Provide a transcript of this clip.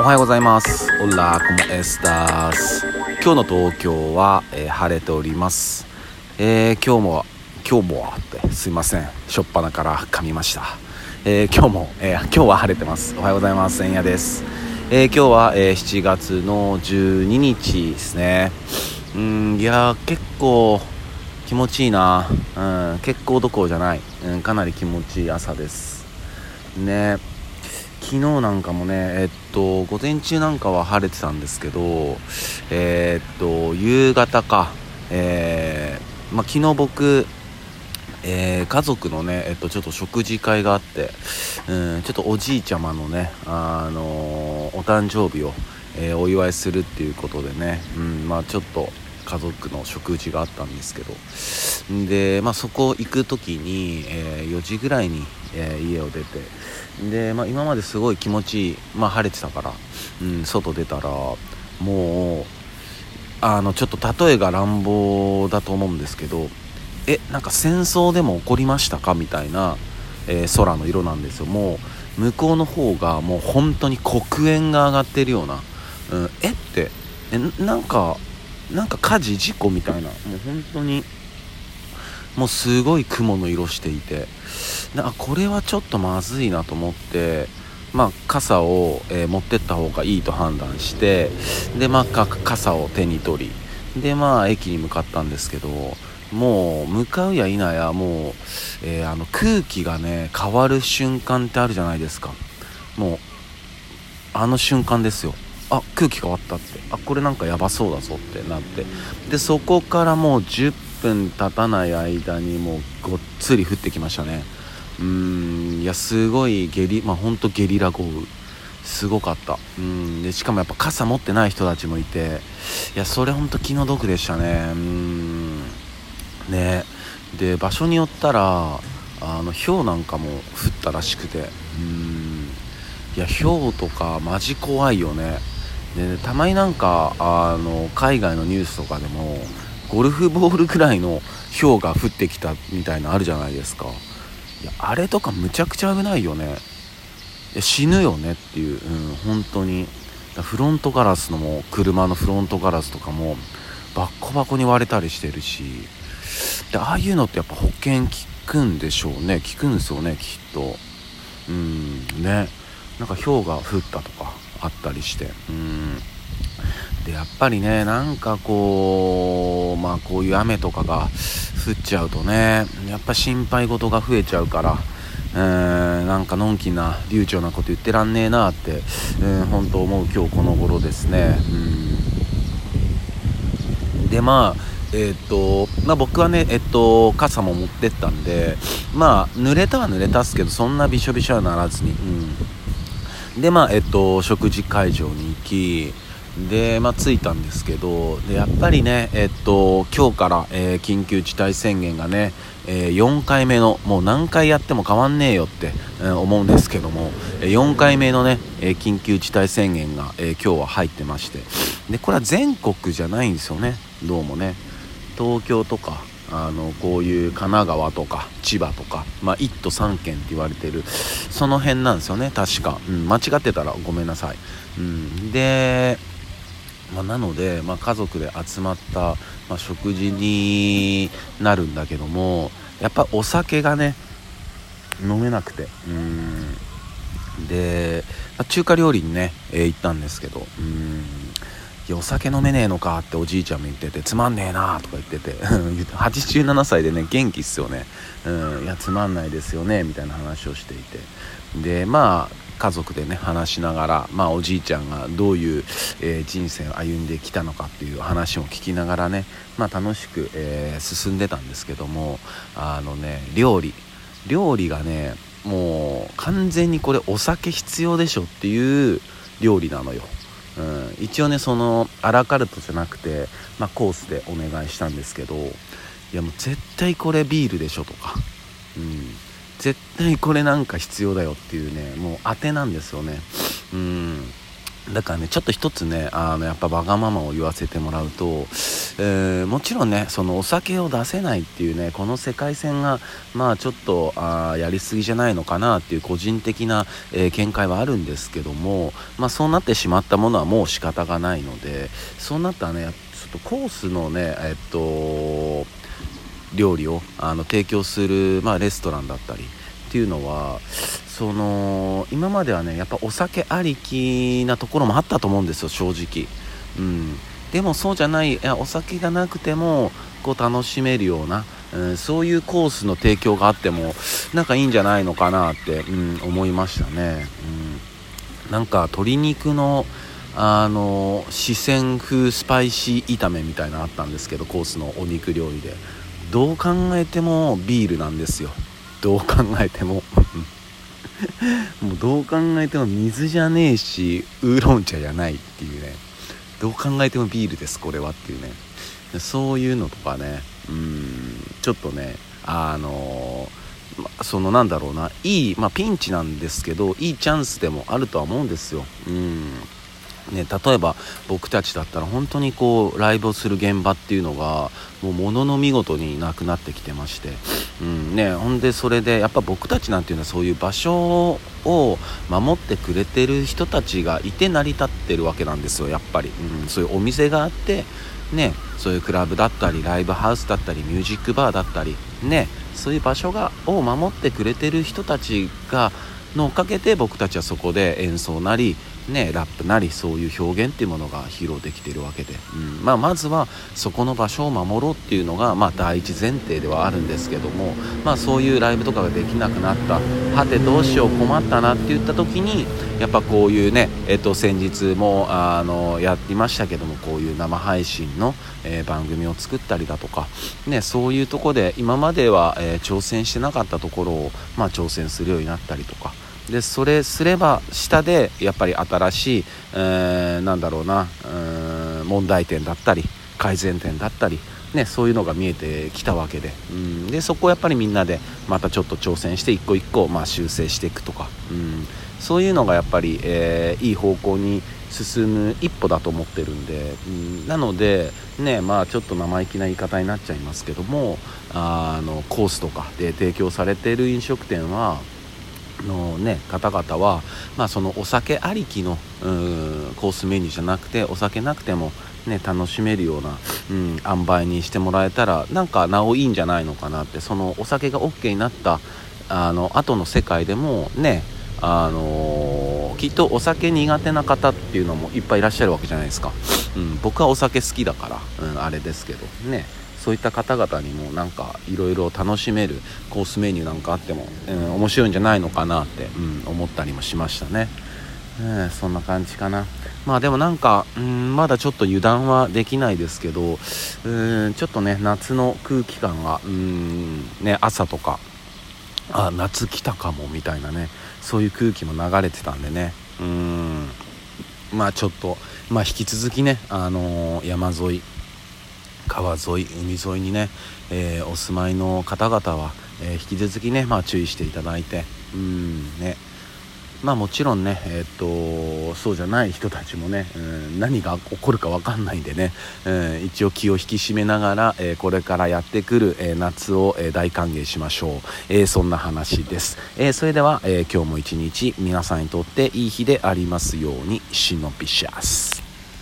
おはようございます。オラコモエスタース。今日の東京は、えー、晴れております、えー、今日も今日もってすいません。しょっぱなから噛みました、えー、今日も、え今日は晴れてます。おはようございます。千夜です、え今日は、え7月の12日ですね。うんいや結構気持ちいいな、うん、結構どころじゃない、うん、かなり気持ちいい朝です。ね。昨日なんかもねえっと午前中なんかは晴れてたんですけどえー、っと夕方かえー、まあ、昨日僕えー、家族のね、えっと、ちょっと食事会があって、うん、ちょっとおじいちゃまのね、あの、お誕生日を、え、お祝いするっていうことでね、うん、まあちょっと家族の食事があったんですけど。で、まあ、そこ行く時に、えー、4時ぐらいに、えー、家を出て。で、まあ、今まですごい気持ちいい、まあ、晴れてたから、うん、外出たらもうあのちょっと例えが乱暴だと思うんですけど。えなんか戦争でも起こりましたかみたいな、えー、空の色なんですよ。もう向こうの方がもう本当に黒煙が上がってるような、うん、えって。えなんかなんか火事事故みたいな。もう本当に。もうすごい雲の色していて。あこれはちょっとまずいなと思って。まあ、傘を、えー、持ってった方がいいと判断して。で、まあ、傘を手に取り。で、まあ、駅に向かったんですけど。もう向かうや否やもう、えー、あの空気がね変わる瞬間ってあるじゃないですか。もうあの瞬間ですよ。あ空気変わったって。あこれなんかやばそうだぞってなって。でそこからもう10分経たない間にもうごっつり降ってきましたね。うんいやすごいゲリまあほんとゲリラ豪雨。すごかった。うんでしかもやっぱ傘持ってない人たちもいて。いやそれほんと気の毒でしたね。うんね。で場所によったらあの氷なんかも降ったらしくて。うんいや氷とかマジ怖いよね。でたまになんかあの海外のニュースとかでもゴルフボールぐらいの氷が降ってきたみたいなのあるじゃないですか。いやあれとかむちゃくちゃ危ないよね。死ぬよねっていう、うん、本当に。フロントガラスのも車のフロントガラスとかもバッコバコに割れたりしてるし。でああいうのってやっぱ保険効くんでしょうね。効くんですよねきっと。うんね。なんか氷が降ったとか。あったりして。うん。でやっぱりねなんかこうまあこういう雨とかが降っちゃうとねやっぱ心配事が増えちゃうからえー、なんかのんきな流暢なこと言ってらんねえなって、えー、本当思う今日この頃ですね。うん。でまあえー、っとまあ、僕はね、えっと、傘も持ってったんでまあ濡れたは濡れたっすけどそんなびしょびしょはならずに、うん、でまあえっと食事会場に行きで、まあ、着いたんですけどでやっぱりね、えっと、今日から、えー、緊急事態宣言がね、えー、4回目のもう何回やっても変わんねえよって、えー、思うんですけども4回目のね、え緊急事態宣言が、え今日は入ってまして。でこれは全国じゃないんですよね。どうもね。東京とかあのこういう神奈川とか千葉とか、まあ、1都3県って言われてるその辺なんですよね確か、うん、間違ってたらごめんなさい、うん、でまあ、なので、まあ、家族で集まった、まあ、食事になるんだけどもやっぱお酒がね飲めなくて。うんで、中華料理にね、えー、行ったんですけど。うん。いやお酒飲めねえのかっておじいちゃんも言っててつまんねえなとか言ってて 87歳でね元気っすよね、うん、いやつまんないですよねみたいな話をしていて。でまあ家族でね話しながら、まあ、おじいちゃんがどういう、えー、人生を歩んできたのかっていう話を聞きながらね、まあ、楽しく、えー、進んでたんですけどもあのね料理。料理がねもう完全にこれお酒必要でしょっていう料理なのよ。うん、一応ねそのアラカルトじゃなくて、まあ、コースでお願いしたんですけどいやもう絶対これビールでしょとか、うん、絶対これなんか必要だよっていうねもう当てなんですよね。うん。だからねちょっと一つねあのやっぱわがままを言わせてもらうと、えー、もちろんねそのお酒を出せないっていうねこの世界線がまあちょっとあやりすぎじゃないのかなっていう個人的な、えー、見解はあるんですけどもまあそうなってしまったものはもう仕方がないのでそうなったらねちょっとコースのねえっと料理をあの提供する、まあ、レストランだったりっていうのはその今まではねやっぱお酒ありきなところもあったと思うんですよ正直、うん、でもそうじゃないいやお酒がなくてもこう楽しめるような、うん、そういうコースの提供があってもなんかいいんじゃないのかなって、うん、思いましたね、うん、なんか鶏肉のあの四川風スパイシー炒めみたいなのあったんですけどコースのお肉料理で。どう考えてもビールなんですよ。どう考えても。もうどう考えても水じゃねえしウーロン茶じゃないっていうね。どう考えてもビールですこれはっていうね。そういうのとかね。うんちょっとねあのー、そのなんだろうな。いい、まあ、ピンチなんですけどいいチャンスでもあるとは思うんですよ。うん。ね、例えば僕たちだったら本当にこうライブをする現場っていうのがもうものの見事になくなってきてまして、うんね、ほんでそれでやっぱ僕たちなんていうのはそういう場所を守ってくれてる人たちがいて成り立ってるわけなんですよやっぱり、うん、そういうお店があってね、そういうクラブだったりライブハウスだったりミュージックバーだったりねそういう場所がを守ってくれてる人たちがのおかげで僕たちはそこで演奏なりね、ラップなりそういう表現っていうものが披露できているわけで、うんまあ、まずはそこの場所を守ろうっていうのが、まあ、第一前提ではあるんですけども、まあ、そういうライブとかができなくなったはてどうしよう困ったなって言った時にやっぱこういうね、えっと、先日もあのやりましたけどもこういう生配信の、えー、番組を作ったりだとか、ね、そういうとこで今までは、えー、挑戦してなかったところを、まあ、挑戦するようになったりとか。でそれすれば下でやっぱり新しい、えー、なんだろうなう問題点だったり改善点だったり、ね、そういうのが見えてきたわけで,、うん、でそこをやっぱりみんなでまたちょっと挑戦して一個一個、まあ、修正していくとか、うん、そういうのがやっぱり、えー、いい方向に進む一歩だと思ってるんで、うん、なので、ねまあ、ちょっと生意気な言い方になっちゃいますけどもあのコースとかで提供されている飲食店はの、ね、方々は、まあ、そのお酒ありきのコースメニューじゃなくてお酒なくても、ね、楽しめるような、うん、塩梅にしてもらえたらなんかなおいいんじゃないのかなってそのお酒が OK になったあの後の世界でもねあのー、きっとお酒苦手な方っていうのもいっぱいいらっしゃるわけじゃないですか、うん、僕はお酒好きだから、うん、あれですけどね。そういった方々にもなんかいろいろ楽しめるコースメニューなんかあっても、うん、面白いんじゃないのかなって、うん、思ったりもしましたね、うん、そんな感じかな。まあでもなんか、うん、まだちょっと油断はできないですけど、うん、ちょっとね夏の空気感が、うんね、朝とかあ夏来たかもみたいなねそういう空気も流れてたんでね。うんまあちょっと、まあ、引き続きね、あのー、山沿い川沿い海沿いにね、えー、お住まいの方々は、えー、引き続きね、まあ、注意していただいてうんね。まあもちろんね、えー、っとそうじゃない人たちもね、うん、何が起こるか分かんないんでね、うん、一応気を引き締めながら、えー、これからやってくる、えー、夏を、え大歓迎しましょう、えそんな話です、えそれでは、え今日も一日皆さんにとっていい日でありますようにシノピシャス。